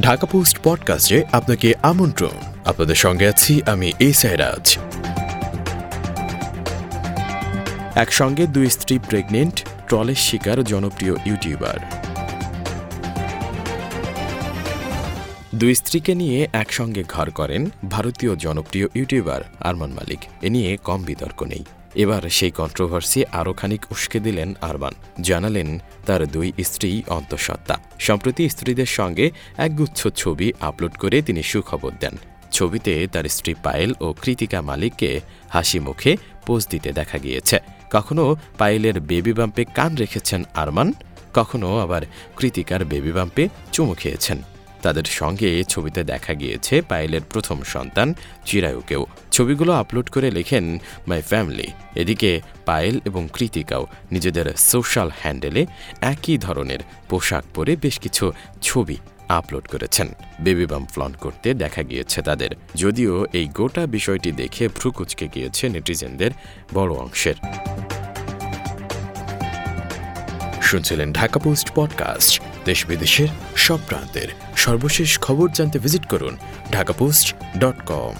Dhaka post পডকাস্টে আপনাকে আমন্ত্রণ। আপনাদের সঙ্গে আছি আমি এই সাইরাজ একসঙ্গে দুই স্ত্রী প্রেগনেন্ট ট্রলের শিকার জনপ্রিয় ইউটিউবার। দুই স্ত্রীকে নিয়ে একসঙ্গে ঘর করেন ভারতীয় জনপ্রিয় ইউটিউবার আরমান মালিক। এ নিয়ে কম বিতর্ক নেই। এবার সেই কন্ট্রোভার্সি আরও খানিক উস্কে দিলেন আরমান জানালেন তার দুই স্ত্রী অন্তঃসত্ত্বা। সম্প্রতি স্ত্রীদের সঙ্গে একগুচ্ছ ছবি আপলোড করে তিনি সুখবর দেন। ছবিতে তার স্ত্রী পায়েল ও কৃতিকা মালিককে হাসি মুখে পোজ দিতে দেখা গিয়েছে। কখনো পায়েলের বেবি বাম্পে কান রেখেছেন আরমান কখনো আবার কৃতিকার বেবি বাম্পে চুমু খেয়েছেন। তাদের সঙ্গে ছবিতে দেখা গিয়েছে পায়েলের প্রথম সন্তান চিরায়ুকেও। ছবিগুলো আপলোড করে লেখেন মাই ফ্যামিলি এদিকে পায়েল এবং কৃতিকাও নিজেদের সোশ্যাল হ্যান্ডেলে একই ধরনের পোশাক পরে বেশ কিছু ছবি আপলোড করেছেন। বেবি বাম ফ্লন করতে দেখা গিয়েছে তাদের। যদিও এই গোটা বিষয়টি দেখে ভ্রুকুচকে গিয়েছে নেটিজেনদের বড় অংশের। শুনছিলেন ঢাকা পোস্ট পডকাস্ট। দেশ বিদেশের সব প্রান্তের সর্বশেষ খবর জানতে ভিজিট করুন ঢাকা পোস্ট ডট কম।